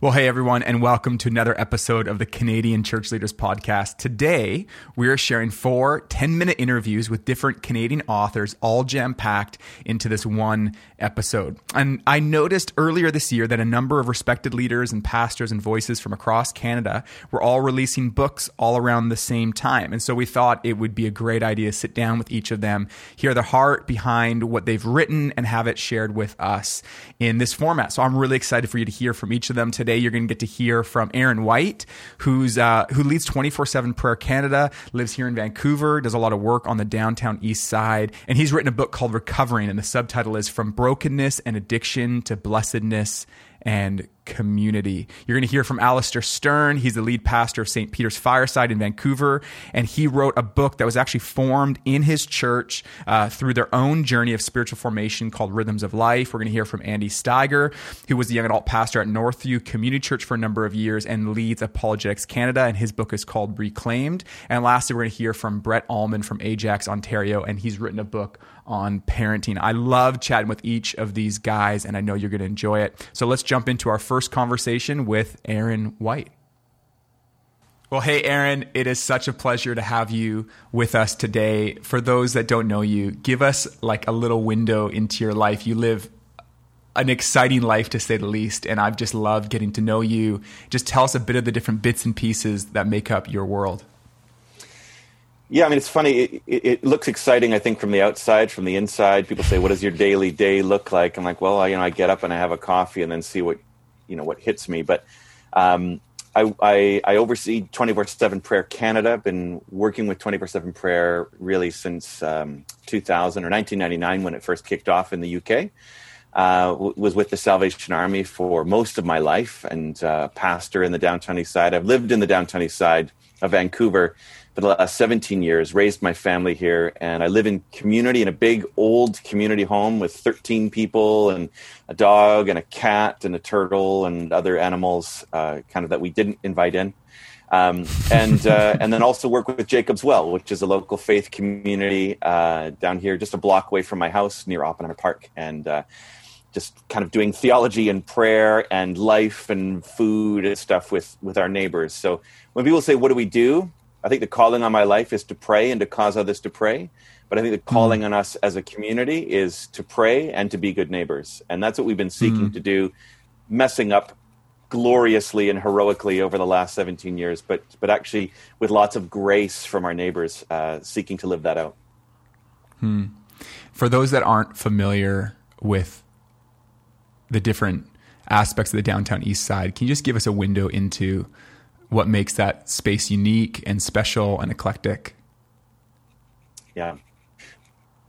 Well, hey everyone, and welcome to another episode of the Canadian Church Leaders Podcast. Today, we are sharing four 10 minute interviews with different Canadian authors, all jam packed into this one episode. And I noticed earlier this year that a number of respected leaders and pastors and voices from across Canada were all releasing books all around the same time. And so we thought it would be a great idea to sit down with each of them, hear the heart behind what they've written, and have it shared with us in this format. So I'm really excited for you to hear from each of them today. You're going to get to hear from Aaron White, who's uh, who leads 24/7 Prayer Canada, lives here in Vancouver, does a lot of work on the downtown east side, and he's written a book called Recovering, and the subtitle is From Brokenness and Addiction to Blessedness and community. You're going to hear from Alastair Sterne. He's the lead pastor of St. Peter's Fireside in Vancouver, and he wrote a book that was actually formed in his church uh, through their own journey of spiritual formation called Rhythms of Life. We're going to hear from Andy Steiger, who was the young adult pastor at Northview Community Church for a number of years and leads Apologetics Canada, and his book is called Reclaimed. And lastly, we're going to hear from Brett Ullman from Ajax, Ontario, and he's written a book on parenting. I love chatting with each of these guys, and I know you're going to enjoy it. So let's jump into our first conversation with Aaron White. Well, hey, Aaron, it is such a pleasure to have you with us today. For those that don't know you, give us like a little window into your life. You live an exciting life to say the least, and I've just loved getting to know you. Just tell us a bit of the different bits and pieces that make up your world. Yeah, I mean, it's funny. It, it, it, looks exciting, I think, from the outside. From the inside, people say, "What does your daily day look like?" I'm like, "Well, I, you know, I get up and I have a coffee, and then see what, you know, what hits me." But um, I, I, I, oversee 24/7 Prayer Canada. Been working with 24/7 Prayer really since um, 2000 or 1999 when it first kicked off in the UK. Uh, was with the Salvation Army for most of my life, and uh, pastor in the downtown east side. I've lived in the downtown east side of Vancouver for the last 17 years, raised my family here, and I live in community in a big old community home with 13 people and a dog and a cat and a turtle and other animals, uh, kind of that we didn't invite in. Um, and uh, and then also work with Jacob's Well, which is a local faith community uh, down here, just a block away from my house near Oppenheimer Park, and uh, just kind of doing theology and prayer and life and food and stuff with with our neighbors. So when people say, "What do we do?" I think the calling on my life is to pray and to cause others to pray. But I think the calling mm. on us as a community is to pray and to be good neighbors. And that's what we've been seeking mm. to do, messing up gloriously and heroically over the last 17 years, but, but actually with lots of grace from our neighbors, uh, seeking to live that out. Hmm. For those that aren't familiar with the different aspects of the downtown east side, can you just give us a window into what makes that space unique and special and eclectic. Yeah.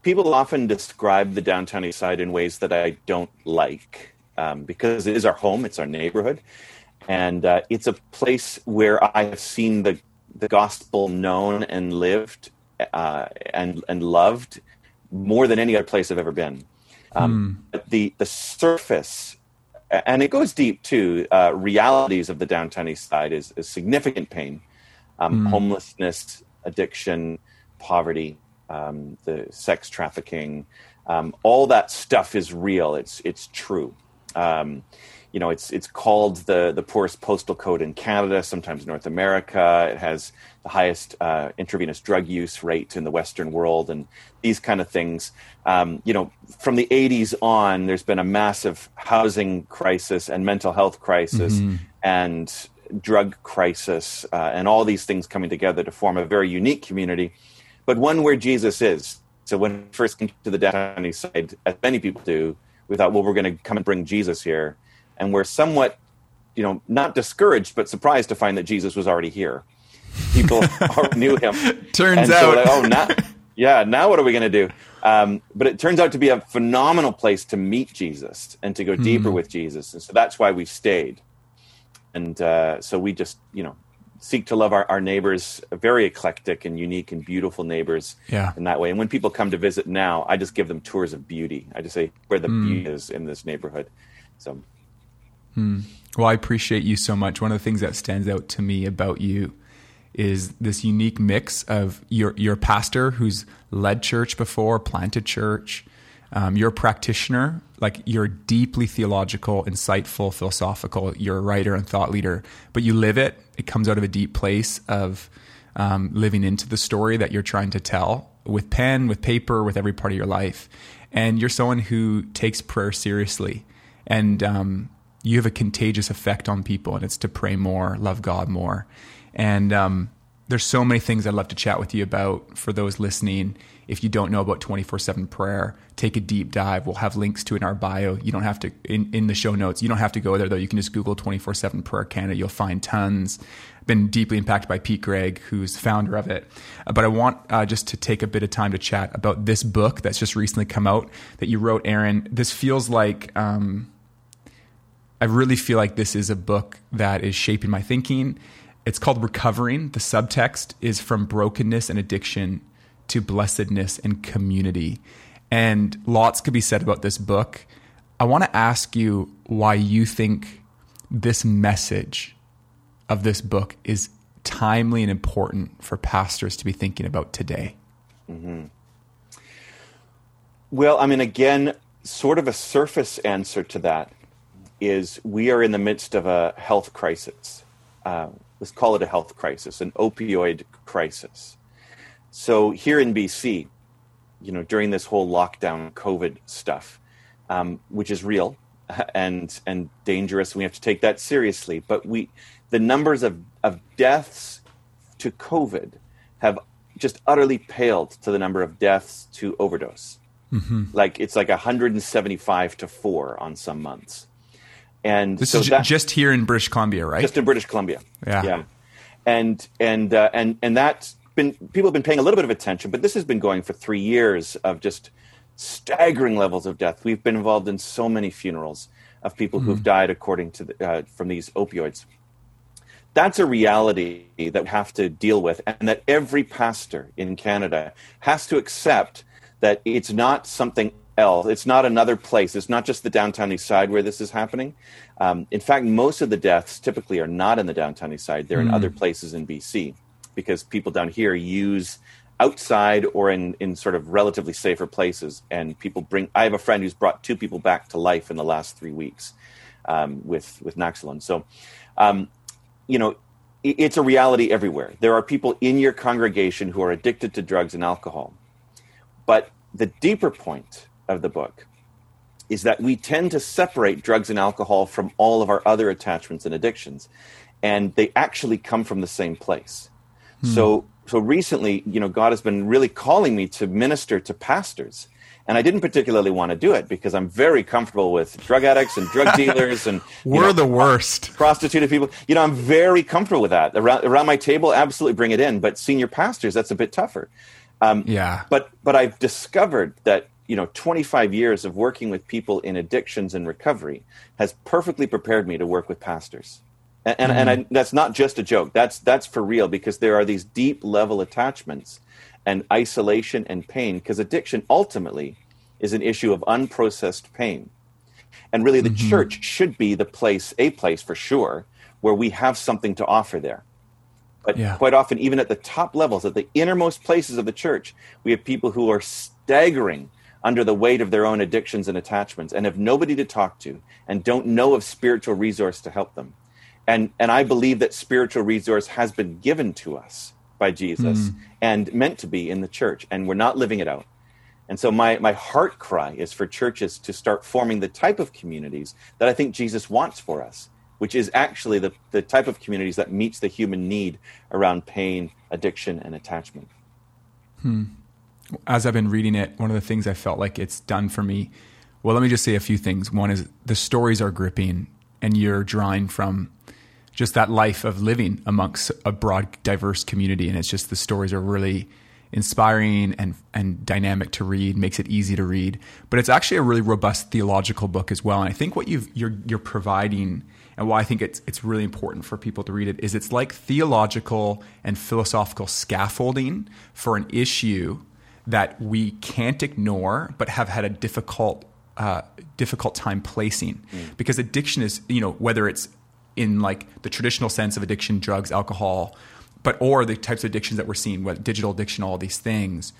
People often describe the downtown east side in ways that I don't like um, because it is our home, it's our neighborhood, and uh, it's a place where I have seen the, the gospel known and lived uh, and, and loved more than any other place I've ever been. Um, mm. The, the surface and it goes deep too. Uh, realities of the downtown east side is, is significant pain, um, mm. homelessness, addiction, poverty, um, the sex trafficking, um, all that stuff is real. It's it's true. You know, it's it's called the the poorest postal code in Canada, sometimes North America. It has the highest uh, intravenous drug use rate in the Western world, and these kind of things. Um, you know, from the '80s on, there's been a massive housing crisis and mental health crisis, mm-hmm. and drug crisis, uh, and all these things coming together to form a very unique community, but one where Jesus is. So when we first came to the downtown east side, as many people do, we thought, well, we're going to come and bring Jesus here and we're somewhat, you know, not discouraged but surprised to find that Jesus was already here. People knew him. Turns and out, so like, oh, now, yeah, now what are we going to do? Um, but it turns out to be a phenomenal place to meet Jesus and to go hmm. deeper with Jesus, and so that's why we stayed. And uh, so we just, you know, seek to love our, our neighbors, very eclectic and unique and beautiful neighbors yeah. in that way. And when people come to visit now, I just give them tours of beauty. I just say where the mm. beauty is in this neighborhood. So Hmm. Well, I appreciate you so much. One of the things that stands out to me about you is this unique mix of your your pastor who's led church before, planted church, Um, you're a practitioner, like you're deeply theological, insightful, philosophical. You're a writer and thought leader, but you live it. It comes out of a deep place of um, living into the story that you're trying to tell with pen, with paper, with every part of your life. And you're someone who takes prayer seriously, and um, you have a contagious effect on people, and it's to pray more, love God more, and um, there's so many things I'd love to chat with you about for those listening. If you don't know about 24 7 prayer, take a deep dive. We'll have links to in our bio. You don't have to, in, in the show notes, you don't have to go there though. You can just Google 24 7 prayer Canada. You'll find tons. Been deeply impacted by Pete Greig, who's founder of it. Uh, but I want uh, just to take a bit of time to chat about this book that's just recently come out that you wrote, Aaron. This feels like, um, I really feel like this is a book that is shaping my thinking it's called Recovering. The subtext is from brokenness and addiction to blessedness and community. And lots could be said about this book. I want to ask you why you think this message of this book is timely and important for pastors to be thinking about today. Mm-hmm. Well, I mean, again, sort of a surface answer to that is we are in the midst of a health crisis. Uh, let's call it a health crisis, an opioid crisis. So here in BC, you know, during this whole lockdown COVID stuff, um, which is real and and dangerous, we have to take that seriously. But we, the numbers of of deaths to COVID have just utterly paled to the number of deaths to overdose. Mm-hmm. Like it's like 175 to four on some months. And this so is that, just here in British Columbia, right? Just in British Columbia. Yeah. Yeah. And and uh, and and that's been people have been paying a little bit of attention, but this has been going for three years of just staggering levels of death. We've been involved in so many funerals of people mm-hmm. who've died according to the, uh, from these opioids. That's a reality that we have to deal with, and that every pastor in Canada has to accept that it's not something else. It's not another place. It's not just the downtown east side where this is happening. Um, in fact, most of the deaths typically are not in the downtown east side. They're mm. in hmm. other places in BC because people down here use outside or in, in sort of relatively safer places. And people bring, I have a friend who's brought two people back to life in the last three weeks um, with, with Naloxone. So, um, you know, it's a reality everywhere. There are people in your congregation who are addicted to drugs and alcohol. But the deeper point of the book is that we tend to separate drugs and alcohol from all of our other attachments and addictions and they actually come from the same place. Hmm. so so recently you know god has been really calling me to minister to pastors and i didn't particularly want to do it because i'm very comfortable with drug addicts and drug dealers and we're know, the worst. prostituted people. You know i'm very comfortable with that. Around, around my table absolutely bring it in but senior pastors that's a bit tougher. Um, yeah. but but i've discovered that you know 25 years of working with people in addictions and recovery has perfectly prepared me to work with pastors and and, mm. and I, that's not just a joke that's that's for real because there are these deep level attachments and isolation and pain because addiction ultimately is an issue of unprocessed pain and really the mm-hmm. church should be the place a place for sure where we have something to offer there but yeah. quite often even at the top levels at the innermost places of the church we have people who are staggering under the weight of their own addictions and attachments and have nobody to talk to and don't know of spiritual resource to help them. And, and I believe that spiritual resource has been given to us by Jesus mm. and meant to be in the church, and we're not living it out. And so my, my heart cry is for churches to start forming the type of communities that I think Jesus wants for us, which is actually the, the type of communities that meets the human need around pain, addiction, and attachment. Hmm as I've been reading it, one of the things I felt like it's done for me. Well, let me just say a few things. One is the stories are gripping, and you're drawing from just that life of living amongst a broad, diverse community, and it's just the stories are really inspiring and and dynamic to read, makes it easy to read. But it's actually a really robust theological book as well. And I think what you you're you're providing and why I think it's it's really important for people to read it is it's like theological and philosophical scaffolding for an issue that we can't ignore, but have had a difficult uh, difficult time placing mm. because addiction is you know whether it's in like the traditional sense of addiction, drugs, alcohol, but or the types of addictions that we're seeing, what digital addiction, all these things.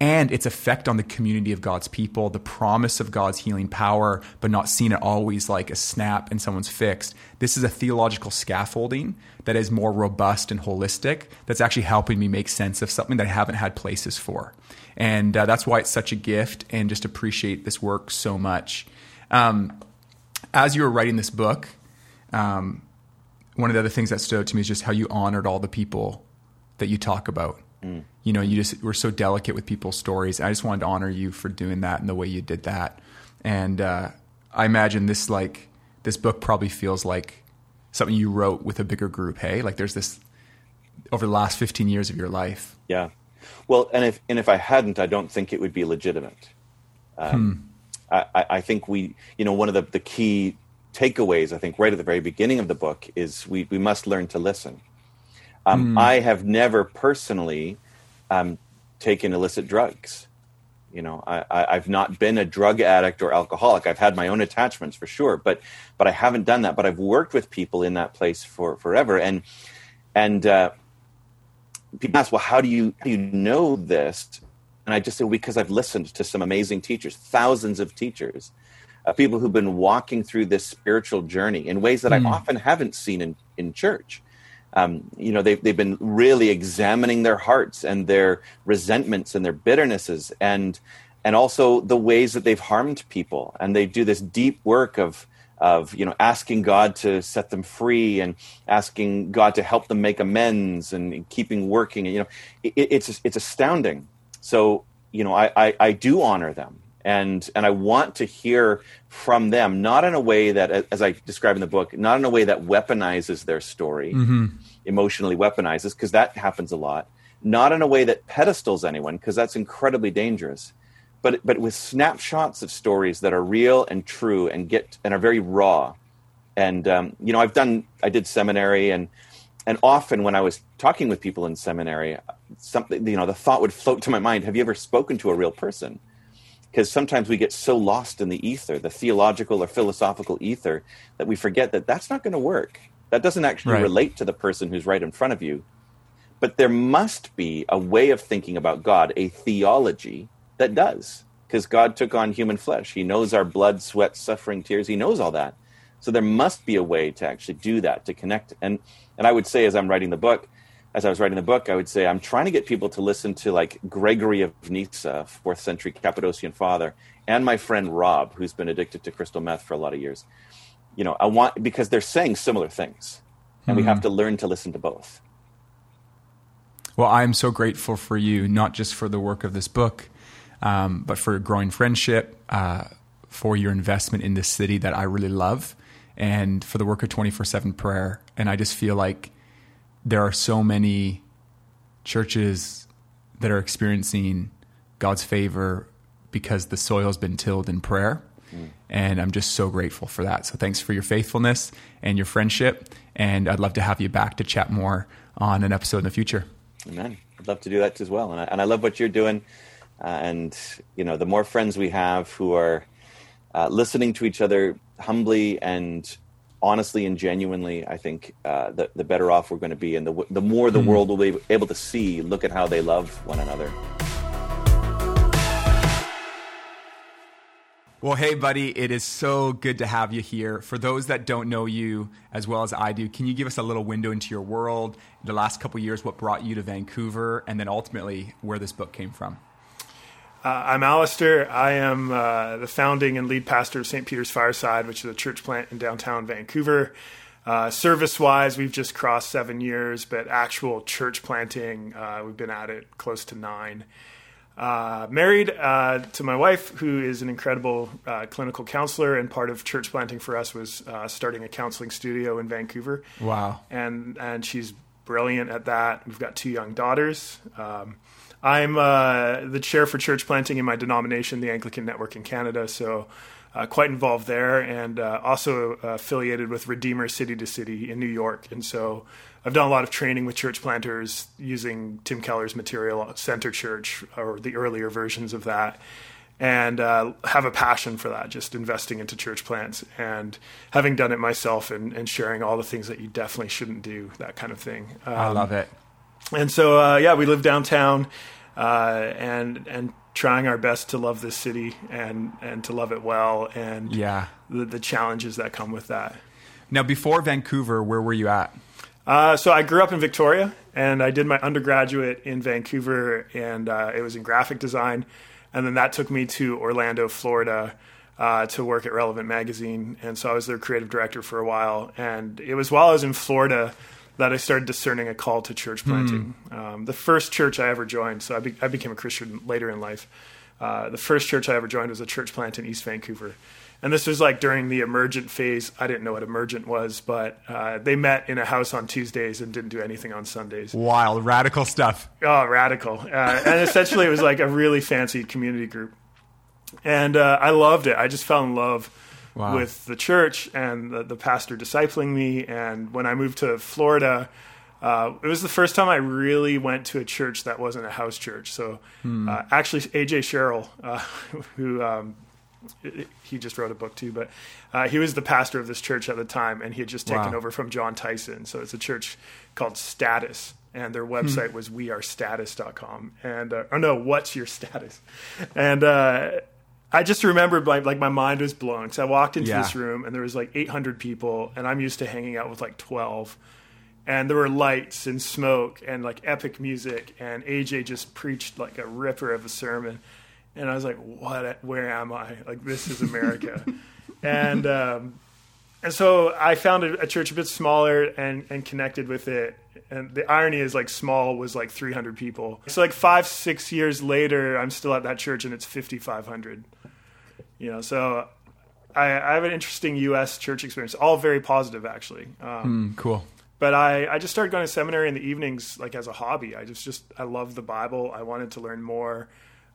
And its effect on the community of God's people, the promise of God's healing power, but not seen it always like a snap and someone's fixed. This is a theological scaffolding that is more robust and holistic that's actually helping me make sense of something that I haven't had places for. And uh, that's why it's such a gift and just appreciate this work so much. Um, as you were writing this book, um, one of the other things that stood out to me is just how you honored all the people that you talk about. Mm. You know, you just were so delicate with people's stories. I just wanted to honor you for doing that and the way you did that. And uh, I imagine this like this book probably feels like something you wrote with a bigger group. Hey, like there's this over the last 15 years of your life. Yeah. Well, and if and if I hadn't, I don't think it would be legitimate. Um, hmm. I, I think we, you know, one of the, the key takeaways, I think, right at the very beginning of the book is we, we must learn to listen. Um, mm. I have never personally um, taken illicit drugs. You know, I, have not been a drug addict or alcoholic. I've had my own attachments for sure, but but I haven't done that. But I've worked with people in that place for forever, and and uh, people ask, well, how do you how do you know this? And I just say, well, because I've listened to some amazing teachers, thousands of teachers, uh, people who've been walking through this spiritual journey in ways that mm. I often haven't seen in in church um, you know they've, they've been really examining their hearts and their resentments and their bitternesses and and also the ways that they've harmed people. And they do this deep work of of you know asking god to set them free and asking god to help them make amends and keeping working. You know it, it's it's astounding. So you know I, I i do honor them and and I want to hear from them, not in a way that, as I describe in the book, not in a way that weaponizes their story, mm-hmm. emotionally weaponizes, because that happens a lot. Not in a way that pedestals anyone, because that's incredibly dangerous. But but with snapshots of stories that are real and true and get and are very raw. And um, you know, I've done I did seminary and and often when I was talking with people in seminary, something you know, the thought would float to my mind: Have you ever spoken to a real person? Because sometimes we get so lost in the ether, the theological or philosophical ether, that we forget that that's not going to work. That doesn't actually right. relate to the person who's right in front of you. But there must be a way of thinking about God, a theology that does, because God took on human flesh. He knows our blood, sweat, suffering, tears. He knows all that. So there must be a way to actually do that, to connect. And and I would say, as I'm writing the book, as I was writing the book, I would say I'm trying to get people to listen to like Gregory of Nyssa, fourth century Cappadocian father, and my friend Rob, who's been addicted to crystal meth for a lot of years. You know, I want because they're saying similar things, and mm-hmm. we have hmm. to learn to listen to both. Well, I'm so grateful for you, not just for the work of this book, um, but for your growing friendship, uh, for your investment in this city that I really love, and for the work of 24 7 prayer. And I just feel like there are so many churches that are experiencing God's favor because the soil has been tilled in prayer. Mm. And I'm just so grateful for that. So thanks for your faithfulness and your friendship. And I'd love to have you back to chat more on an episode in the future. Amen. I'd love to do that as well. And I, and I love what you're doing. Uh, and, you know, the more friends we have who are uh, listening to each other humbly and honestly and genuinely, I think uh, the, the better off we're going to be. And the, the more the mm. world will be able to see, look at how they love one another. Well, hey, buddy, it is so good to have you here. For those that don't know you as well as I do, can you give us a little window into your world, the last couple years, what brought you to Vancouver, and then ultimately where this book came from? Uh, I'm Alastair. I am uh, the founding and lead pastor of St. Peter's Fireside, which is a church plant in downtown Vancouver. Uh, service wise, we've just crossed seven years, but actual church planting, uh, we've been at it close to nine. Uh, married uh, to my wife, who is an incredible clinical counselor, and part of church planting for us was starting a counseling studio in Vancouver. Wow! And and she's brilliant at that. We've got two young daughters. Um, I'm uh, the chair for church planting in my denomination, the Anglican Network in Canada. So, uh, quite involved there, and uh, also affiliated with Redeemer City to City in New York. And so, I've done a lot of training with church planters using Tim Keller's material, Center Church, or the earlier versions of that. And uh, have a passion for that, just investing into church plants and having done it myself and, and sharing all the things that you definitely shouldn't do, that kind of thing. Um, I love it and so uh, yeah, we live downtown. uh, and and trying our best to love this city and and to love it well and Yeah. the, the challenges that come with that. Now, before Vancouver, where were you at? Uh, so I grew up in Victoria, and I did my undergraduate in Vancouver, and uh, it was in graphic design, and then that took me to Orlando, Florida, uh, to work at Relevant Magazine, and so I was their creative director for a while. And it was while I was in Florida that I started discerning a call to church planting. Um, the first church I ever joined, so I, be- I became a Christian later in life. Uh, the first church I ever joined was a church plant in East Vancouver. And this was like during the emergent phase. I didn't know what emergent was, but uh, they met in a house on Tuesdays and didn't do anything on Sundays. Wild, radical stuff. Oh, radical. Uh, and essentially, it was like a really fancy community group. And uh, I loved it. I just fell in love Wow. with the church and the, the pastor discipling me. And when I moved to Florida, uh, it was the first time I really went to a church that wasn't a house church. So uh, actually, AJ Sherrill, uh, who um, he just wrote a book too, but uh, he was the pastor of this church at the time, and he had just taken Wow. over from John Tyson. So it's a church called Status, and their website was wearestatus.com. And uh, oh no, what's your status? And uh, I just remembered like like my mind was blown. So I walked into Yeah. this room, and there was like 800 people, and I'm used to hanging out with like 12 and there were lights and smoke and like epic music and AJ just preached like a ripper of a sermon and I was like what where am I like this is America and um and so I found a, a church a bit smaller and and connected with it and the irony is like small was like 300 people so like 5 6 years later I'm still at that church and it's 5500 you know so I, I have an interesting U.S. church experience, all very positive, actually. Um, Mm, cool. but I, I just started going to seminary in the evenings like as a hobby i just just i love the bible i wanted to learn more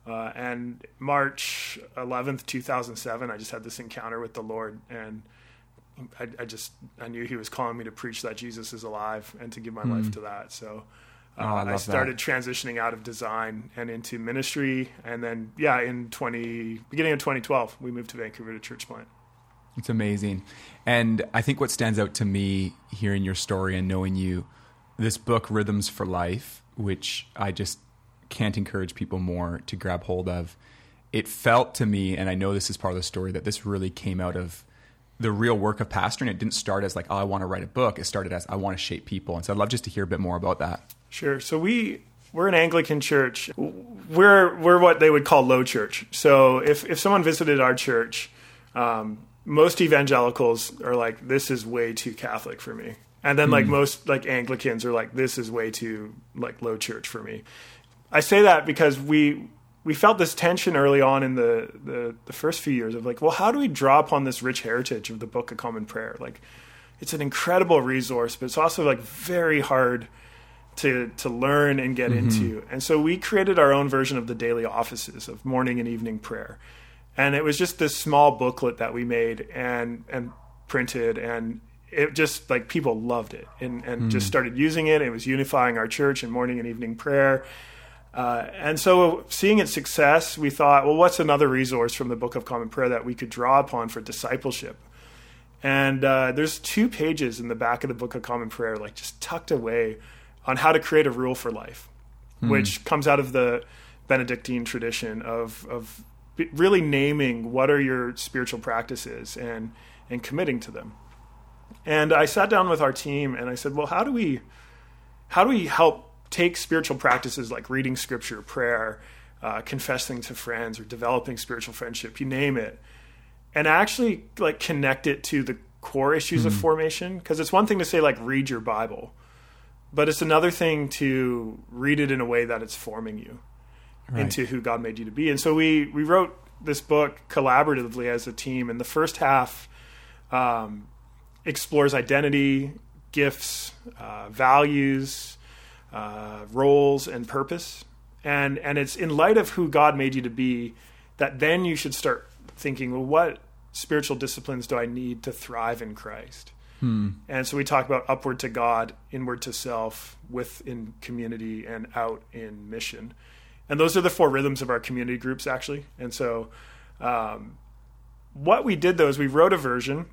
uh, and march 11th 2007 i just had this encounter with the lord and I, I just i knew he was calling me to preach that jesus is alive and to give my life to that so uh, Hmm. Oh, I I, love started transitioning out of design and into ministry and then yeah in 20 beginning of 2012 we moved to vancouver to church plant It's amazing. And I think what stands out to me hearing your story and knowing you, this book, Rhythms for Life, which I just can't encourage people more to grab hold of. It felt to me, and I know this is part of the story, that this really came out of the real work of pastoring. It didn't start as like, oh, I want to write a book. It started as I want to shape people. And so I'd love just to hear a bit more about that. Sure. So we we're an Anglican church. We're we're what they would call low church. So if if someone visited our church, um, most evangelicals are like, "This is way too Catholic for me," and then like most like Anglicans are like, "This is way too like low church for me." I say that because we we felt this tension early on in the, the the first few years of like, well, how do we draw upon this rich heritage of the Book of Common Prayer? Like, it's an incredible resource, but it's also like very hard to to learn and get mm-hmm. into. And so we created our own version of the daily offices of morning and evening prayer. And it was just this small booklet that we made and and printed and it just like people loved it and and just mm. started using it. It was unifying our church in morning and evening prayer. Uh, and so, seeing its success, we thought, well, what's another resource from the Book of Common Prayer that we could draw upon for discipleship? And uh, there's two pages in the back of the Book of Common Prayer, like just tucked away, on how to create a rule for life, which comes out of the Benedictine tradition of of really naming what are your spiritual practices and and committing to them. And I sat down with our team and I said, well, how do we how do we help take spiritual practices like reading scripture, prayer, uh, confessing to friends, or developing spiritual friendship, you name it, and actually like connect it to the core issues of formation? Because it's one thing to say like read your Bible, but it's another thing to read it in a way that it's forming you into who God made you to be. And so we we wrote this book collaboratively as a team, and the first half um, explores identity, gifts, uh, values, uh, roles, and purpose. And and it's in light of who God made you to be that then you should start thinking, well, what spiritual disciplines do I need to thrive in Christ? And so we talk about upward to God, inward to self, within community, and out in mission. And those are the four rhythms of our community groups, actually. And so, um, what we did though is we wrote a version.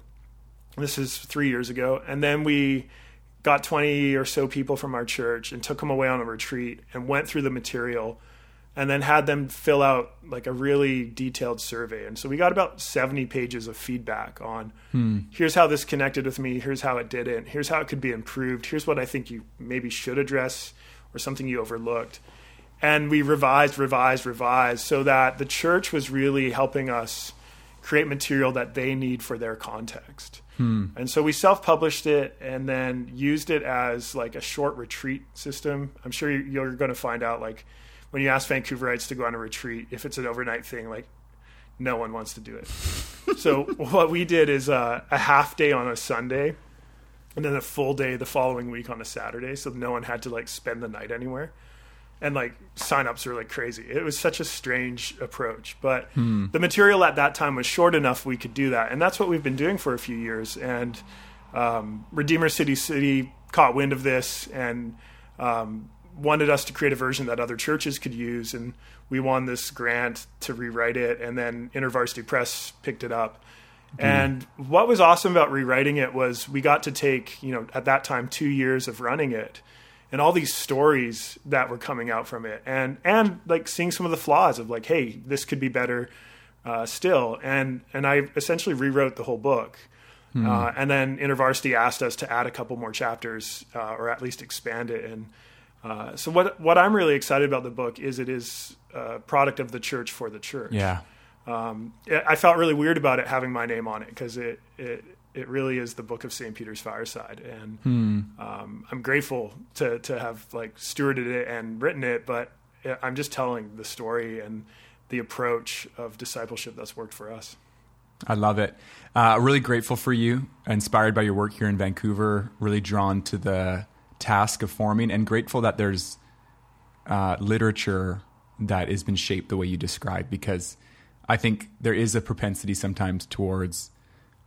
This is three years ago, and then we got 20 or so people from our church and took them away on a retreat and went through the material and then had them fill out like a really detailed survey. And so we got about 70 pages of feedback on hmm. here's how this connected with me, here's how it didn't, here's how it could be improved, here's what I think you maybe should address or something you overlooked. And we revised, revised, revised so that the church was really helping us create material that they need for their context. Hmm. And so we self-published it and then used it as like a short retreat system. I'm sure you're going to find out like when you ask Vancouverites to go on a retreat, if it's an overnight thing, like no one wants to do it. so what we did is uh, a half day on a Sunday, and then a full day the following week on a Saturday. So no one had to like spend the night anywhere. And like signups were like crazy. It was such a strange approach, but hmm. the material at that time was short enough we could do that, and that's what we've been doing for a few years. And um, Redeemer City City caught wind of this and um, wanted us to create a version that other churches could use, and we won this grant to rewrite it, and then InterVarsity Press picked it up. Mm. And what was awesome about rewriting it was we got to take, you know, at that time, two years of running it, and all these stories that were coming out from it, and and like seeing some of the flaws of like, hey, this could be better uh, still, and and I essentially rewrote the whole book. Mm. Uh, and then InterVarsity asked us to add a couple more chapters, uh, or at least expand it, and uh, so what what I'm really excited about the book is it is a product of the church for the church. Yeah. Um, I felt really weird about it having my name on it because it, it it really is the book of St. Peter's Fireside, and hmm. um, I'm grateful to to have like stewarded it and written it. But I'm just telling the story and the approach of discipleship that's worked for us. I love it. Uh, really grateful for you, inspired by your work here in Vancouver. Really drawn to the task of forming and grateful that there's uh, literature that has been shaped the way you describe because I think there is a propensity sometimes towards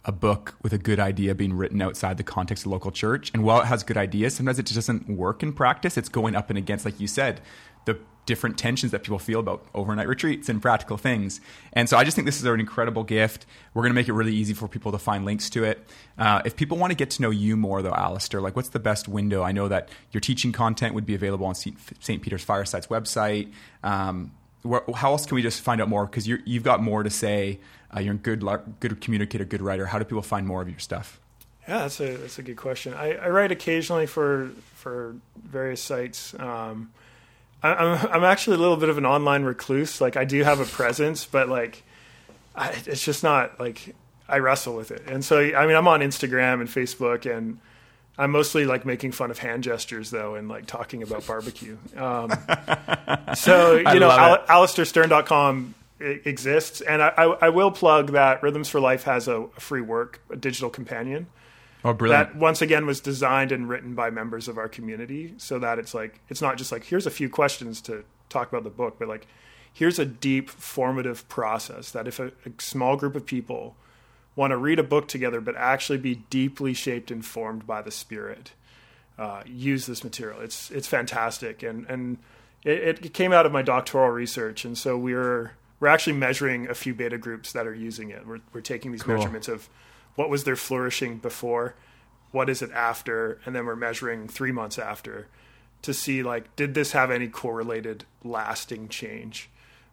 a book with a good idea being written outside the context of local church. And while it has good ideas, sometimes it just doesn't work in practice. It's going up and against, like you said, the different tensions that people feel about overnight retreats and practical things. And so I just think this is an incredible gift. We're going to make it really easy for people to find links to it. Uh, if people want to get to know you more, though, Alastair, like what's the best window? I know that your teaching content would be available on St. Peter's Fireside's website. Um, how else can we just find out more? Because you've got more to say. Uh, you're a good, good communicator, good writer. How do people find more of your stuff? Yeah, that's a that's a good question. I, I write occasionally for for various sites. Um, I'm I'm actually a little bit of an online recluse. Like I do have a presence, but like I, it's just not like I wrestle with it. And so I mean I'm on Instagram and Facebook and I'm mostly like making fun of hand gestures though and like talking about barbecue. Um, so you know Al- AlastairSterne.com exists and I, I, I, will plug that Rhythms for Life has a, a free work, a digital companion Oh, brilliant. That once again was designed and written by members of our community so that it's like, it's not just like, here's a few questions to talk about the book, but like, here's a deep formative process that if a, a small group of people want to read a book together, but actually be deeply shaped and formed by the Spirit, uh, use this material. It's, it's fantastic. And, and it, it came out of my doctoral research. And so we're, we're actually measuring a few beta groups that are using it. We're, we're taking these cool. measurements of what was their flourishing before, what is it after, and then we're measuring three months after to see like did this have any correlated lasting change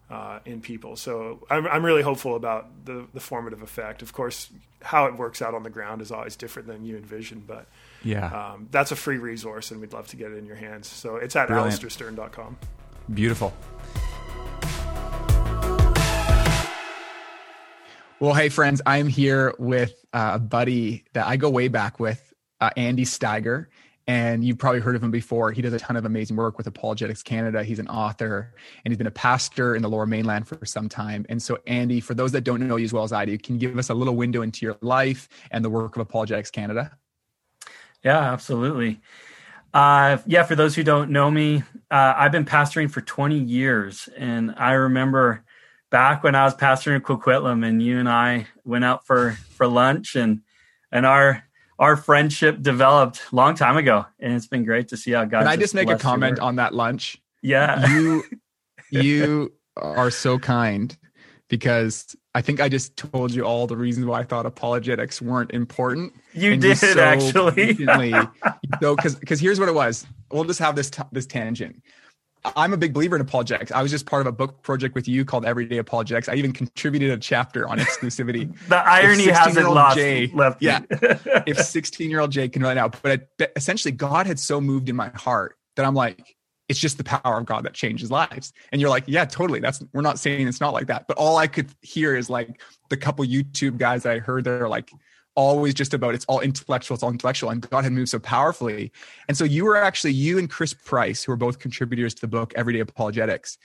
uh, in people. So I'm, I'm really hopeful about the the formative effect. Of course, how it works out on the ground is always different than you envision, but yeah, um, that's a free resource, and we'd love to get it in your hands. So it's at alastairsterne.com. Beautiful. Well, hey, friends, I'm here with uh, a buddy that I go way back with, uh, Andy Steiger. And you've probably heard of him before. He does a ton of amazing work with Apologetics Canada. He's an author and he's been a pastor in the lower mainland for some time. And so, Andy, for those that don't know you as well as I do, can you give us a little window into your life and the work of Apologetics Canada? Yeah, absolutely. Uh, yeah, for those who don't know me, uh, I've been pastoring for 20 years. And I remember back when I was pastoring in Coquitlam and you and I went out for for lunch and and our our friendship developed a long time ago and it's been great to see how God Can I just make a comment on that lunch? Yeah. You you are so kind because I think I just told you all the reasons why I thought apologetics weren't important. You did so actually. so because because here's what it was. We'll just have this t- this tangent I'm a big believer in apologetics. I was just part of a book project with you called Everyday Apologetics. I even contributed a chapter on exclusivity. the irony hasn't lost Jay, left. Yeah. if 16 year old Jay can write out, but essentially, God had so moved in my heart that I'm like, it's just the power of God that changes lives. And you're like, yeah, totally. That's we're not saying it's not like that. But all I could hear is like the couple YouTube guys that I heard that are like always just about it's all intellectual, it's all intellectual. And God had moved so powerfully. And so you were actually, you and Chris Price, who are both contributors to the book Everyday Apologetics,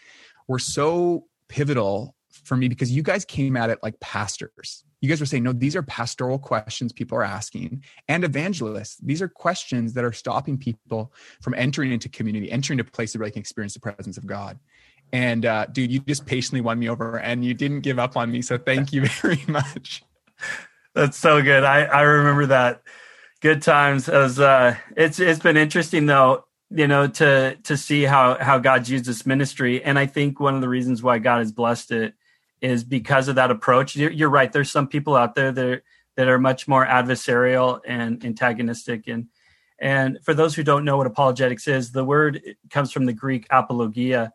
were so pivotal for me because you guys came at it like pastors you guys were saying, no, these are pastoral questions people are asking and evangelists. These are questions that are stopping people from entering into community, entering a place where they can experience the presence of God. And uh, dude, you just patiently won me over and you didn't give up on me. So thank you very much. That's so good. I, I remember that. Good times. As uh, it's it's been interesting though, you know, to to see how how God's used this ministry. And I think one of the reasons why God has blessed it is because of that approach. You're, you're right. There's some people out there that are, that are much more adversarial and antagonistic. And and for those who don't know what apologetics is, the word comes from the Greek apologia,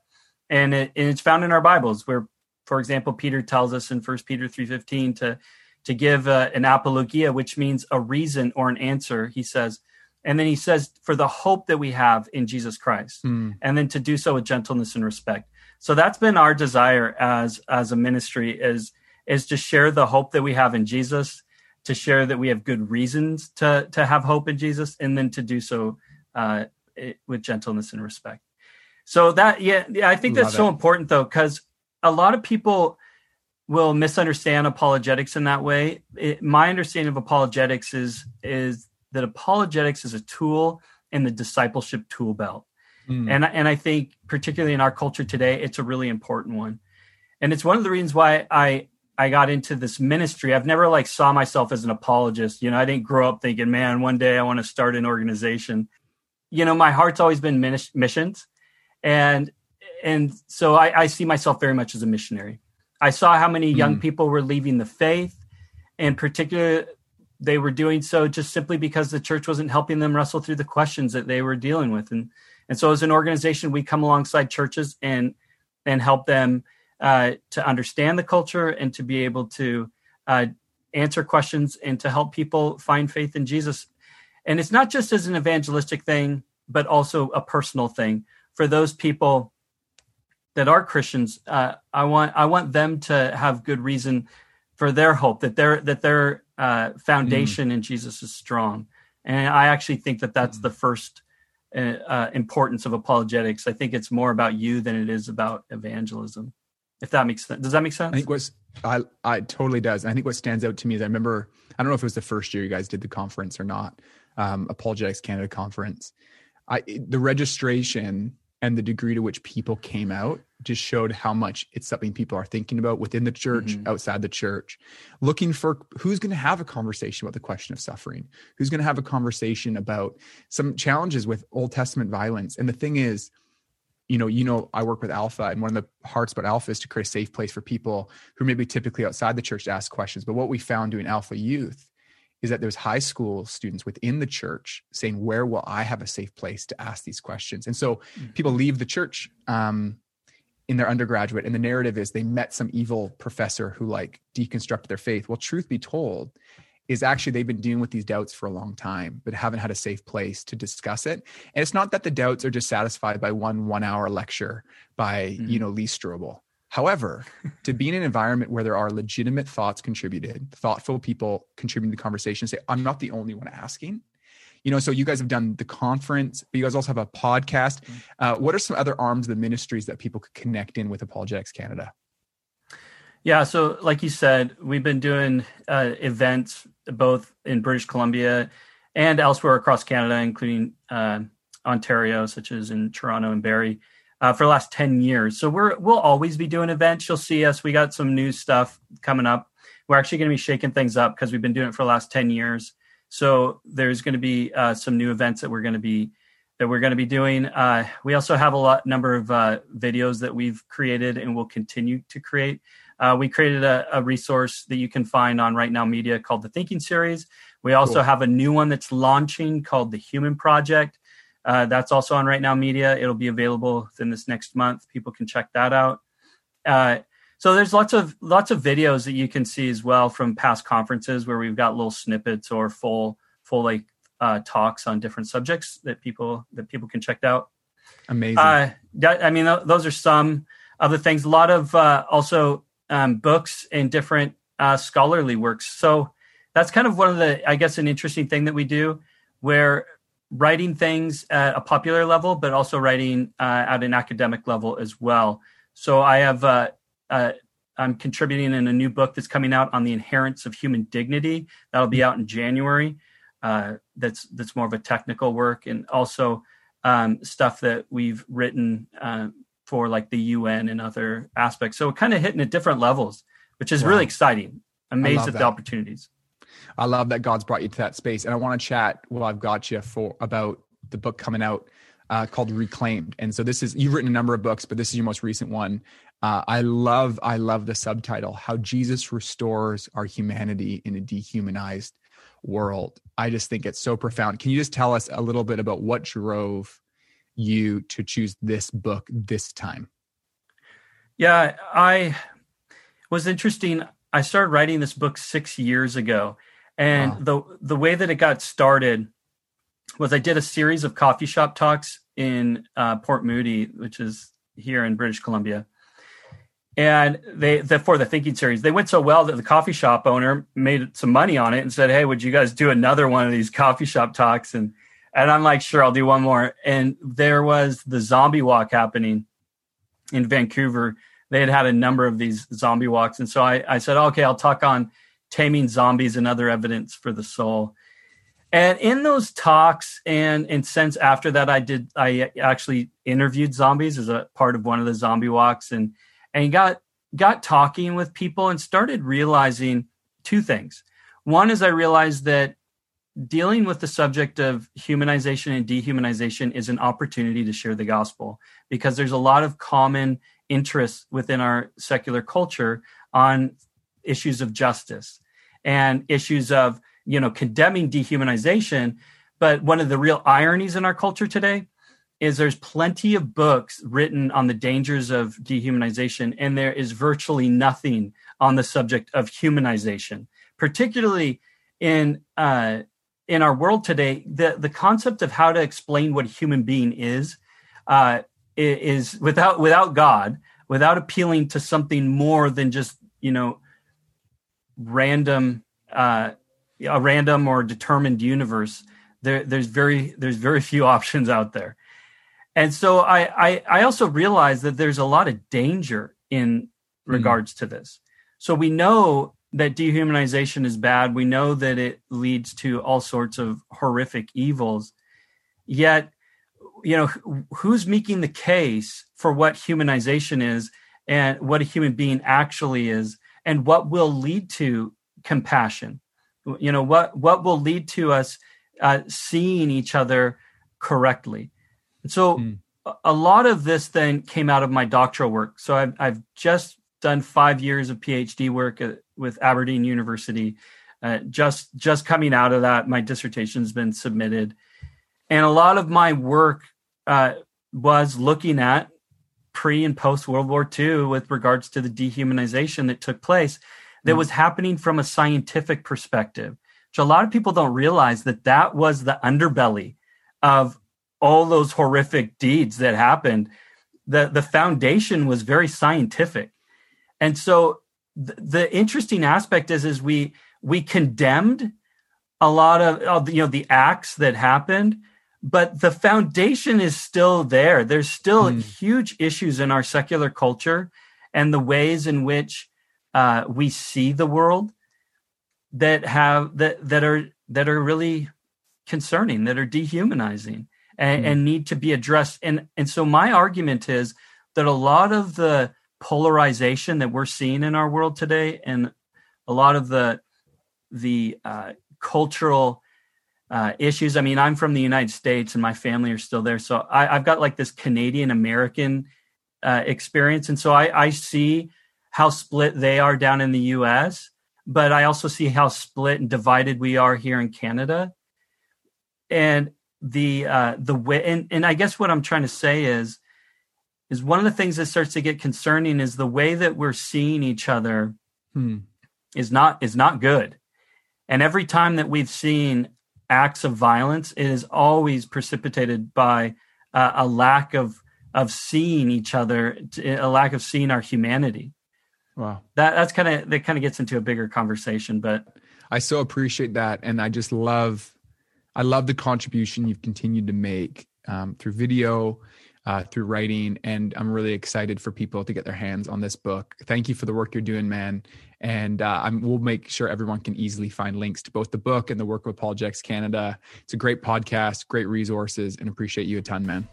and, it, and it's found in our Bibles. Where, for example, Peter tells us in First Peter three fifteen to to give uh, an apologia, which means a reason or an answer. He says, and then he says for the hope that we have in Jesus Christ, mm. and then to do so with gentleness and respect so that's been our desire as as a ministry is is to share the hope that we have in jesus to share that we have good reasons to to have hope in jesus and then to do so uh, it, with gentleness and respect so that yeah, yeah i think Love that's it. so important though because a lot of people will misunderstand apologetics in that way it, my understanding of apologetics is is that apologetics is a tool in the discipleship tool belt Mm. And and I think particularly in our culture today, it's a really important one. And it's one of the reasons why I I got into this ministry. I've never like saw myself as an apologist. You know, I didn't grow up thinking, man, one day I want to start an organization. You know, my heart's always been missions, and and so I, I see myself very much as a missionary. I saw how many young mm. people were leaving the faith, and particularly they were doing so just simply because the church wasn't helping them wrestle through the questions that they were dealing with. And and so, as an organization, we come alongside churches and and help them uh, to understand the culture and to be able to uh, answer questions and to help people find faith in Jesus. And it's not just as an evangelistic thing, but also a personal thing for those people that are Christians. Uh, I want I want them to have good reason for their hope that their that their uh, foundation mm. in Jesus is strong. And I actually think that that's mm. the first uh, importance of apologetics. I think it's more about you than it is about evangelism. If that makes sense, does that make sense? I think what's I I totally does. I think what stands out to me is I remember I don't know if it was the first year you guys did the conference or not, um, Apologetics Canada conference. I the registration and the degree to which people came out just showed how much it's something people are thinking about within the church, mm-hmm. outside the church, looking for who's going to have a conversation about the question of suffering, who's going to have a conversation about some challenges with Old Testament violence. And the thing is, you know, you know, I work with Alpha, and one of the hearts about Alpha is to create a safe place for people who maybe typically outside the church to ask questions. But what we found doing Alpha Youth is that there's high school students within the church saying, "Where will I have a safe place to ask these questions?" And so mm-hmm. people leave the church um, in their undergraduate, and the narrative is they met some evil professor who like deconstructed their faith. Well, truth be told, is actually they've been dealing with these doubts for a long time, but haven't had a safe place to discuss it. And it's not that the doubts are just satisfied by one one-hour lecture by mm-hmm. you know Lee Strobel However, to be in an environment where there are legitimate thoughts contributed, thoughtful people contributing to the conversation, say, I'm not the only one asking. You know, so you guys have done the conference, but you guys also have a podcast. Mm-hmm. Uh, what are some other arms of the ministries that people could connect in with Apologetics Canada? Yeah, so like you said, we've been doing uh, events both in British Columbia and elsewhere across Canada, including uh, Ontario, such as in Toronto and Barrie uh, for the last 10 years. So we're we'll always be doing events. You'll see us. We got some new stuff coming up. We're actually going to be shaking things up because we've been doing it for the last 10 years. So there's going to be uh, some new events that we're going to be that we're going to be doing. Uh, we also have a lot number of uh, videos that we've created and will continue to create. Uh, we created a, a, resource that you can find on Right Now Media called the Thinking Series. We also cool. have a new one that's launching called the Human Project Uh, that's also on Right Now Media. It'll be available within this next month. People can check that out. Uh, so there's lots of lots of videos that you can see as well from past conferences where we've got little snippets or full full like uh, talks on different subjects that people that people can check out. Amazing. Uh, I mean, th- those are some of the things. A lot of uh, also um, books and different uh, scholarly works. So that's kind of one of the, I guess, an interesting thing that we do, where writing things at a popular level, but also writing uh, at an academic level as well. So I have uh, uh, I'm contributing in a new book that's coming out on the inherence of human dignity. That'll be out in January. Uh, that's that's more of a technical work, and also um, stuff that we've written uh, for like the UN and other aspects. So kind of hitting at different levels, which is wow. really exciting. Amazed at that. the opportunities. I love that God's brought you to that space, and I want to chat while I've got you for about the book coming out uh, called Reclaimed. And so this is you've written a number of books, but this is your most recent one. Uh, I love I love the subtitle How Jesus Restores Our Humanity in a Dehumanized World. I just think it's so profound. Can you just tell us a little bit about what drove you to choose this book this time? Yeah, I was interesting. I started writing this book six years ago, and wow. the the way that it got started was I did a series of coffee shop talks in uh, Port Moody, which is here in British Columbia, and they the, for the thinking series they went so well that the coffee shop owner made some money on it and said hey would you guys do another one of these coffee shop talks? And and i'm like sure i'll do one more. And there was the zombie walk happening in vancouver they had had a number of these zombie walks and so i, I said okay i'll talk on taming zombies and other evidence for the soul and in those talks and and since after that i did i actually interviewed zombies as a part of one of the zombie walks and and got got talking with people and started realizing two things. One is I realized that dealing with the subject of humanization and dehumanization is an opportunity to share the gospel because there's a lot of common interests within our secular culture on issues of justice and issues of you know condemning dehumanization but one of the real ironies in our culture today is there's plenty of books written on the dangers of dehumanization, and there is virtually nothing on the subject of humanization, particularly in uh, in our world today. The the concept of how to explain what a human being is uh, is without without God, without appealing to something more than just you know random uh, a random or determined universe. There, there's very there's very few options out there and so I, I, I also realize that there's a lot of danger in hmm. regards mm. to this. So we know that dehumanization is bad. We know that it leads to all sorts of horrific evils. Yet, you know, who's making the case for what humanization is and what a human being actually is and what will lead to compassion? You know, what what will lead to us uh, seeing each other correctly? And so mm. a lot of this then came out of my doctoral work. So I've, I've just done five years of PhD work at, with Aberdeen University. Uh, just just coming out of that, my dissertation's been submitted, and a lot of my work uh, was looking at pre and post World War II with regards to the dehumanization that took place that mm. was happening from a scientific perspective. which a lot of people don't realize that that was the underbelly of all those horrific deeds that happened, the the foundation was very scientific, and so th- the interesting aspect is is we we condemned a lot of you know the acts that happened but the foundation is still there there's still mm. huge issues in our secular culture and the ways in which uh, we see the world that have that that are that are really concerning that are dehumanizing and, mm. and need to be addressed. And and so my argument is that a lot of the polarization that we're seeing in our world today, and a lot of the the uh, cultural uh, issues. I mean, I'm from the United States, and my family are still there, so I, have got like this Canadian American uh, experience, and so I, I see how split they are down in the U.S., but I also see how split and divided we are here in Canada. And the uh, the way, and, and I guess what I'm trying to say is, is one of the things that starts to get concerning is the way that we're seeing each other hmm. is not is not good, and every time that we've seen acts of violence, it is always precipitated by uh, a lack of of seeing each other, a lack of seeing our humanity. Wow, that that's kind of that kind of gets into a bigger conversation, but I so appreciate that, and I just love, I love the contribution you've continued to make um, through video, uh, through writing, and I'm really excited for people to get their hands on this book. Thank you for the work you're doing, man, and uh, we'll make sure everyone can easily find links to both the book and the work with Apologetics Canada. It's a great podcast, great resources, and appreciate you a ton, man.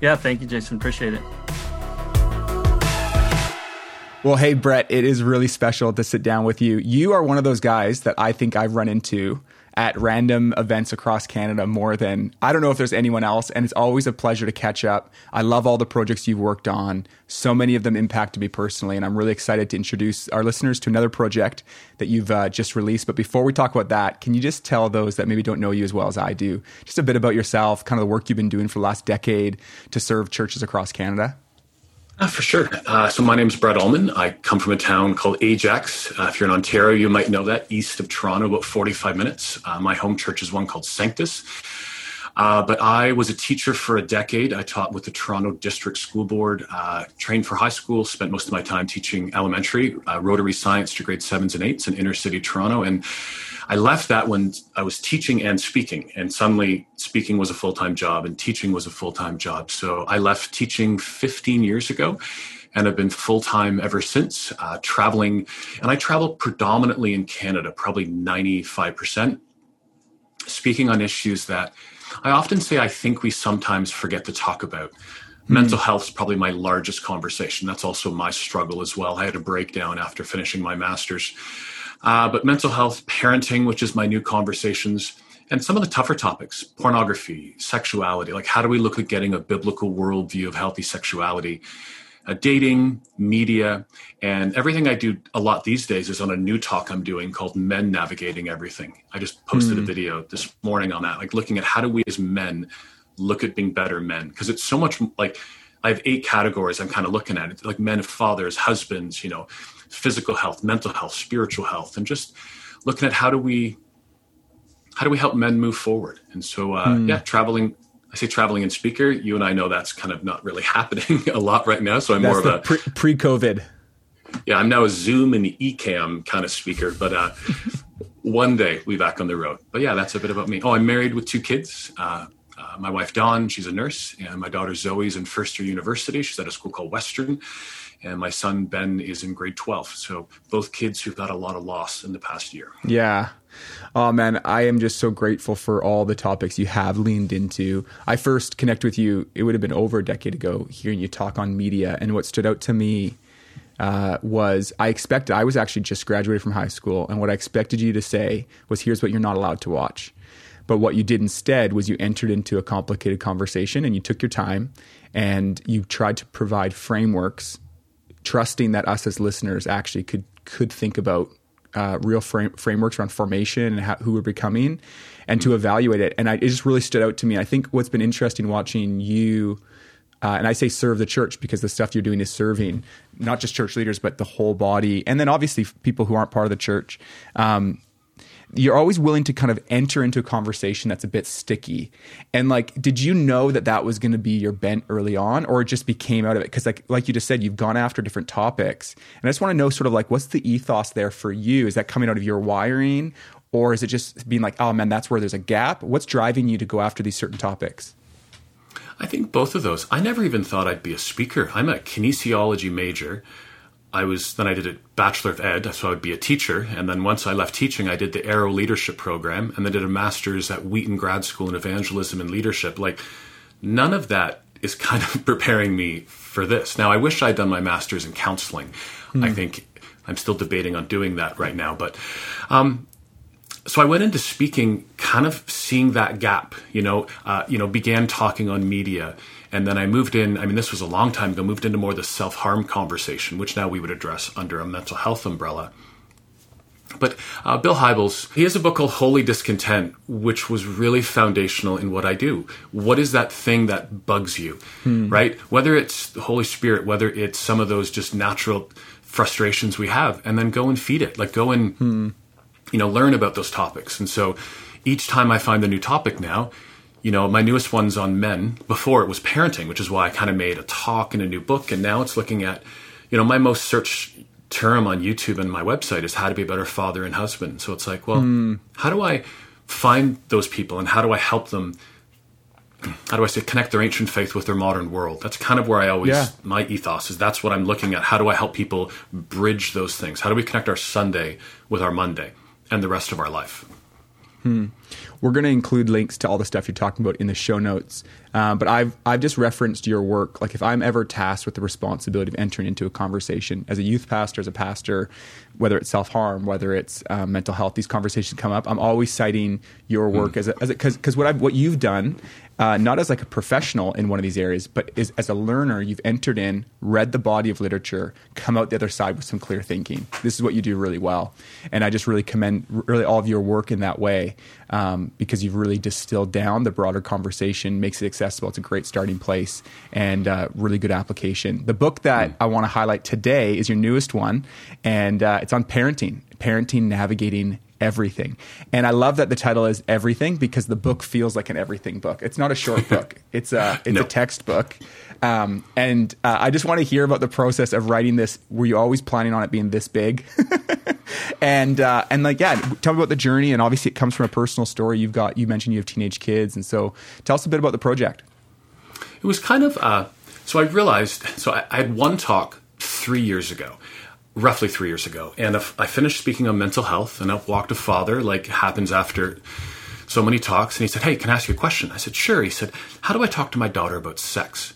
Yeah, thank you, Jason. Appreciate it. Well, hey, Brett, it is really special to sit down with you. You are one of those guys that I think I've run into at random events across Canada more than I don't know if there's anyone else. And it's always a pleasure to catch up. I love all the projects you've worked on. So many of them impacted me personally. And I'm really excited to introduce our listeners to another project that you've uh, just released. But before we talk about that, can you just tell those that maybe don't know you as well as I do, just a bit about yourself, kind of the work you've been doing for the last decade to serve churches across Canada? Uh, for sure. Uh, so my name is Brett Ullman. I come from a town called Ajax. Uh, if you're in Ontario, you might know that, east of Toronto, about 45 minutes. Uh, my home church is one called Sanctus. Uh, but I was a teacher for a decade. I taught with the Toronto District School Board, uh, trained for high school, spent most of my time teaching elementary, rotary science to grade sevens and eights in inner city Toronto. And I left that when I was teaching and speaking, and suddenly speaking was a full time job and teaching was a full time job. So I left teaching 15 years ago and have been full time ever since, uh, traveling. And I travel predominantly in Canada, probably 95%, speaking on issues that I often say I think we sometimes forget to talk about. Mental health is probably my largest conversation. That's also my struggle as well. I had a breakdown after finishing my master's uh, but mental health, parenting, which is my new conversations, and some of the tougher topics pornography, sexuality like how do we look at getting a biblical worldview of healthy sexuality? Uh, dating, media, and everything I do a lot these days is on a new talk I'm doing called Men Navigating Everything. I just posted mm. a hmm. video this morning on that, like looking at how do we as men look at being better men? Because it's so much like I have eight categories I'm kind of looking at it, like men, fathers, husbands, you know, physical health, mental health, spiritual health, and just looking at how do we how do we help men move forward? And so, uh, hmm. yeah, traveling. I say traveling and speaker. You and I know that's kind of not really happening a lot right now. So I'm that's more of a pre COVID. Yeah, I'm now a Zoom and Ecamm kind of speaker, but uh, one day we back on the road. But yeah, that's a bit about me. Oh, I'm married with two kids. Uh, uh, my wife Dawn, she's a nurse, and my daughter Zoe's in first year university. She's at a school called Western, and my son Ben is in grade 12. So both kids who've got a lot of loss in the past year. Yeah. Oh man, I am just so grateful for all the topics you have leaned into. I first connect with you, it would have been over a decade ago, hearing you talk on media. And what stood out to me uh, was I expected, I was actually just graduated from high school. And what I expected you to say was, here's what you're not allowed to watch. But what you did instead was you entered into a complicated conversation and you took your time and you tried to provide frameworks trusting that us as listeners actually could could think about uh, real frame, frameworks around formation and how, who we're becoming, and to evaluate it. And I, it just really stood out to me. I think what's been interesting watching you. Uh, and I say serve the church because the stuff you're doing is serving not just church leaders, but the whole body, and then obviously people who aren't part of the church. Um, you're always willing to kind of enter into a conversation that's a bit sticky. And like, did you know that that was going to be your bent early on, or it just became out of it? Because like, like you just said, you've gone after different topics, and I just want to know sort of like, what's the ethos there for you? Is that coming out of your wiring, or is it just being like, oh man, that's where there's a gap? What's driving you to go after these certain topics? I think both of those. I never even thought I'd be a speaker. I'm a kinesiology major. I was then I did a bachelor of ed, so I would be a teacher, and then once I left teaching, I did the Arrow Leadership Program, and then did a master's at Wheaton Grad School in Evangelism and Leadership. Like none of that is kind of preparing me for this. Now, I wish I'd done my master's in counseling. Mm. I think I'm still debating on doing that right now, but um, so I went into speaking, kind of seeing that gap. You know, uh, you know, began talking on media and then I moved in, I mean, this was a long time ago, moved into more the self harm conversation, which now we would address under a mental health umbrella. But uh, Bill Hybels, he has a book called Holy Discontent, which was really foundational in what I do. What is that thing that bugs you, hmm. right? Whether it's the Holy Spirit, whether it's some of those just natural frustrations we have, and then go and feed it. Like go and, hmm. you know, learn about those topics. And so each time I find a new topic now, you know, my newest one's on men. Before it was parenting, which is why I kind of made a talk and a new book. And now it's looking at, you know, my most searched term on YouTube and my website is how to be a better father and husband. So it's like, well, mm. how do I find those people and how do I help them? How do I say connect their ancient faith with their modern world? That's kind of where I always yeah. my ethos is. That's what I'm looking at. How do I help people bridge those things? How do we connect our Sunday with our Monday and the rest of our life? Hmm. We're going to include links to all the stuff you're talking about in the show notes. Uh, but I've I've just referenced your work. Like if I'm ever tasked with the responsibility of entering into a conversation as a youth pastor, as a pastor, whether it's self harm, whether it's um, mental health, these conversations come up. I'm always citing your work mm. as a, as because because what I've what you've done uh, not as like a professional in one of these areas, but is, as a learner, you've entered in, read the body of literature, come out the other side with some clear thinking. This is what you do really well, and I just really commend really all of your work in that way um, because you've really distilled down the broader conversation, makes it accessible. It's a great starting place and uh, really good application. The book that mm. I want to highlight today is your newest one, and uh, it's on parenting, parenting navigating everything. And I love that the title is Everything because the book feels like an everything book. It's not a short book. It's a it's no. a textbook. Um, and uh, I just want to hear about the process of writing this. Were you always planning on it being this big? and uh, and like yeah, tell me about the journey. And obviously, it comes from a personal story. You've got you mentioned you have teenage kids, and so tell us a bit about the project. It was kind of uh, so I realized so I, I had one talk three years ago roughly three years ago. And I finished speaking on mental health, and up walked a father, like happens after so many talks. And he said, Hey, can I ask you a question? I said, Sure. He said, How do I talk to my daughter about sex?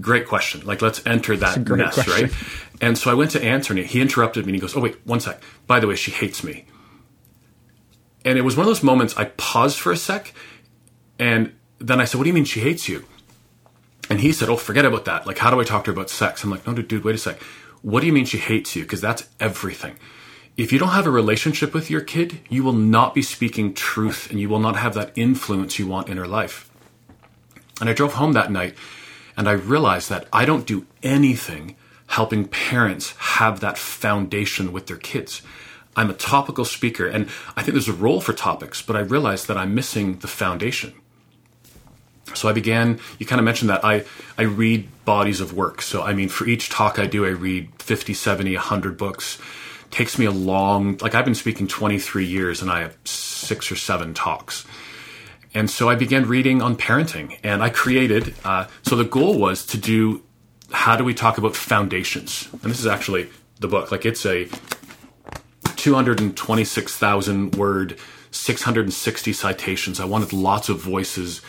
Great question. Like, let's enter that mess, question. right? And so I went to answer, and he interrupted me, and he goes, Oh, wait, one sec. By the way, she hates me. And it was one of those moments I paused for a sec, and then I said, What do you mean she hates you? And he said, Oh, forget about that. Like, how do I talk to her about sex? I'm like, No, dude, dude wait a sec what do you mean she hates you? Because that's everything. If you don't have a relationship with your kid, you will not be speaking truth and you will not have that influence you want in her life. And I drove home that night and I realized that I don't do anything helping parents have that foundation with their kids. I'm a topical speaker and I think there's a role for topics, but I realized that I'm missing the foundation. So I began, you kind of mentioned that I, I read bodies of work. So, I mean, for each talk I do, I read 50, 70, 100 books. takes me a long, like I've been speaking 23 years and I have six or seven talks. And so I began reading on parenting and I created, uh, so the goal was to do, how do we talk about foundations? And this is actually the book. Like it's a 226,000 word, 660 citations. I wanted lots of voices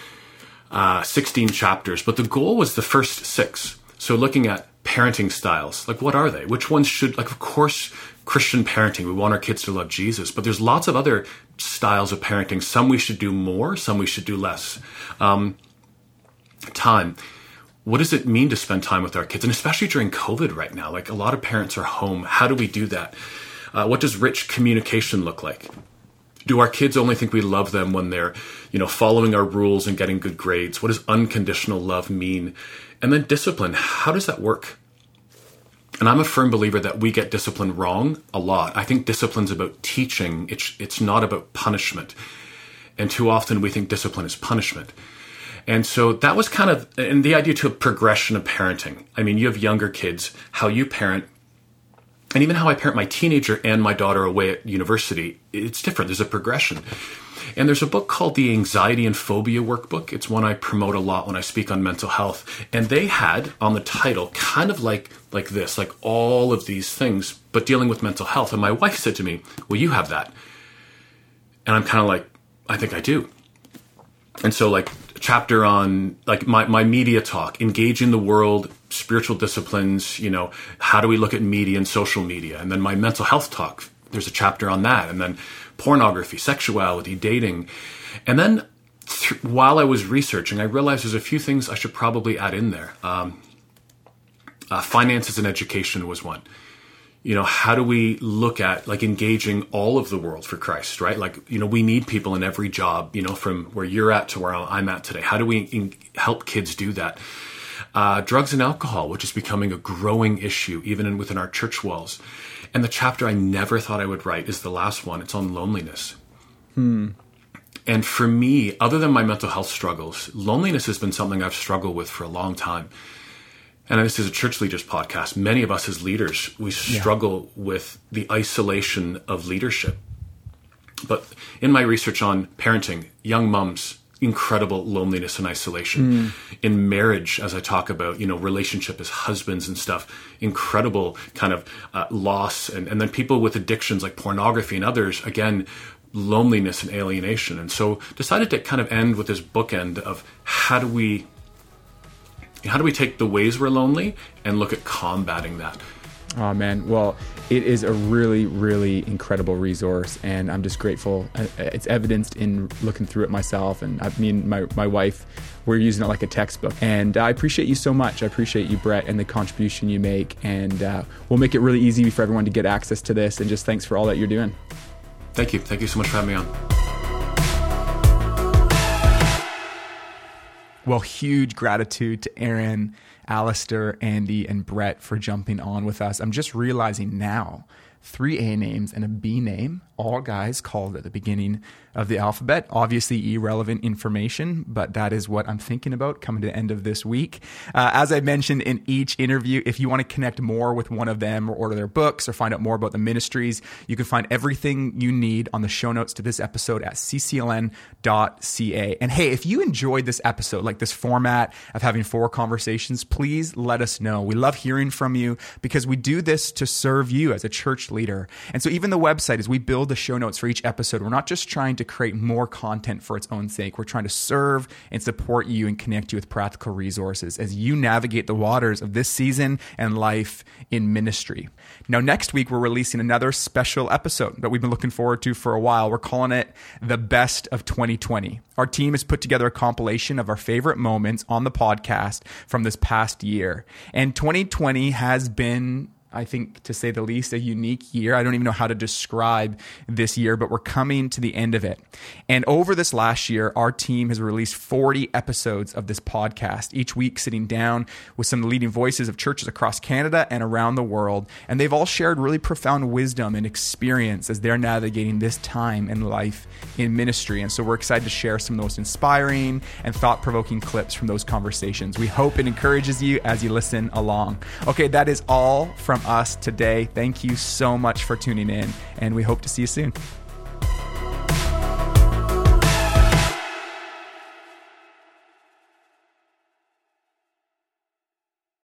uh, 16 chapters, but the goal was the first six. So looking at parenting styles, like what are they? Which ones should, like, of course, Christian parenting, we want our kids to love Jesus, but there's lots of other styles of parenting. Some we should do more, some we should do less. Um, time. What does it mean to spend time with our kids? And especially during COVID right now, like a lot of parents are home. How do we do that? Uh, what does rich communication look like? Do our kids only think we love them when they're you know following our rules and getting good grades? What does unconditional love mean? And then discipline. How does that work? And i'm a firm believer that we get discipline wrong a lot. I think discipline's about teaching. It's it's not about punishment. And too often we think discipline is punishment. And so that was kind of and the idea to a progression of parenting. I mean you have younger kids. How you parent and even how I parent my teenager and my daughter away at university, it's different. There's a progression. And there's a book called the Anxiety and Phobia Workbook. It's one I promote a lot when I speak on mental health. And they had on the title kind of like like this, like all of these things, but dealing with mental health. And my wife said to me, "Well, you have that." And I'm kind of like, "I think I do." And so like chapter on like my, my media talk, engage in the world, spiritual disciplines, you know, how do we look at media and social media? And then my mental health talk, there's a chapter on that. And then pornography, sexuality, dating. And then th- while I was researching, I realized there's a few things I should probably add in there. Um, uh, finances and education was one. you know how do we look at like engaging all of the world for christ right like you know we need people in every job you know from where you're at to where i'm at today how do we in- help kids do that uh, drugs and alcohol which is becoming a growing issue even in, within our church walls and the chapter i never thought i would write is the last one it's on loneliness hmm. and for me other than my mental health struggles loneliness has been something i've struggled with for a long time and this is a church leaders podcast, many of us as leaders, we struggle yeah. with the isolation of leadership. But in my research on parenting, young mums, incredible loneliness and isolation. Mm. In marriage, as I talk about, you know, relationship as husbands and stuff, incredible kind of uh, loss. And, and then people with addictions like pornography and others, again, loneliness and alienation. And so decided to kind of end with this bookend of how do we how do we take the ways we're lonely and look at combating that? Oh man, well, it is a really, really incredible resource, and I'm just grateful. Uh, it's evidenced in looking through it myself, and I mean, my my wife, we're using it like a textbook, and I appreciate you so much. I appreciate you, Brett, and the contribution you make, and uh, we'll make it really easy for everyone to get access to this. And just thanks for all that you're doing. Thank you. Thank you so much for having me on. Well, huge gratitude to Aaron, Alastair, Andy, and Brett for jumping on with us. I'm just realizing now three A names and a B name, all guys called at the beginning of the alphabet. Obviously, irrelevant information, but that is what I'm thinking about coming to the end of this week. Uh, as I mentioned in each interview, if you want to connect more with one of them or order their books or find out more about the ministries, you can find everything you need on the show notes to this episode at ccln.ca. And hey, if you enjoyed this episode, like this format of having four conversations, please let us know. We love hearing from you because we do this to serve you as a church leader. And so even the website, as we build the show notes for each episode, we're not just trying to create more content for its own sake. We're trying to serve and support you and connect you with practical resources as you navigate the waters of this season and life in ministry. Now, next week, we're releasing another special episode that we've been looking forward to for a while. We're calling it The Best of 2020. Our team has put together a compilation of our favorite moments on the podcast from this past year. And 2020 has been I think, to say the least, a unique year. I don't even know how to describe this year, but we're coming to the end of it. And over this last year, our team has released 40 episodes of this podcast, each week sitting down with some of the leading voices of churches across Canada and around the world. And they've all shared really profound wisdom and experience as they're navigating this time in life in ministry. And so we're excited to share some of the most inspiring and thought provoking clips from those conversations. We hope it encourages you as you listen along. Okay, that is all from from us today. Thank you so much for tuning in, and we hope to see you soon.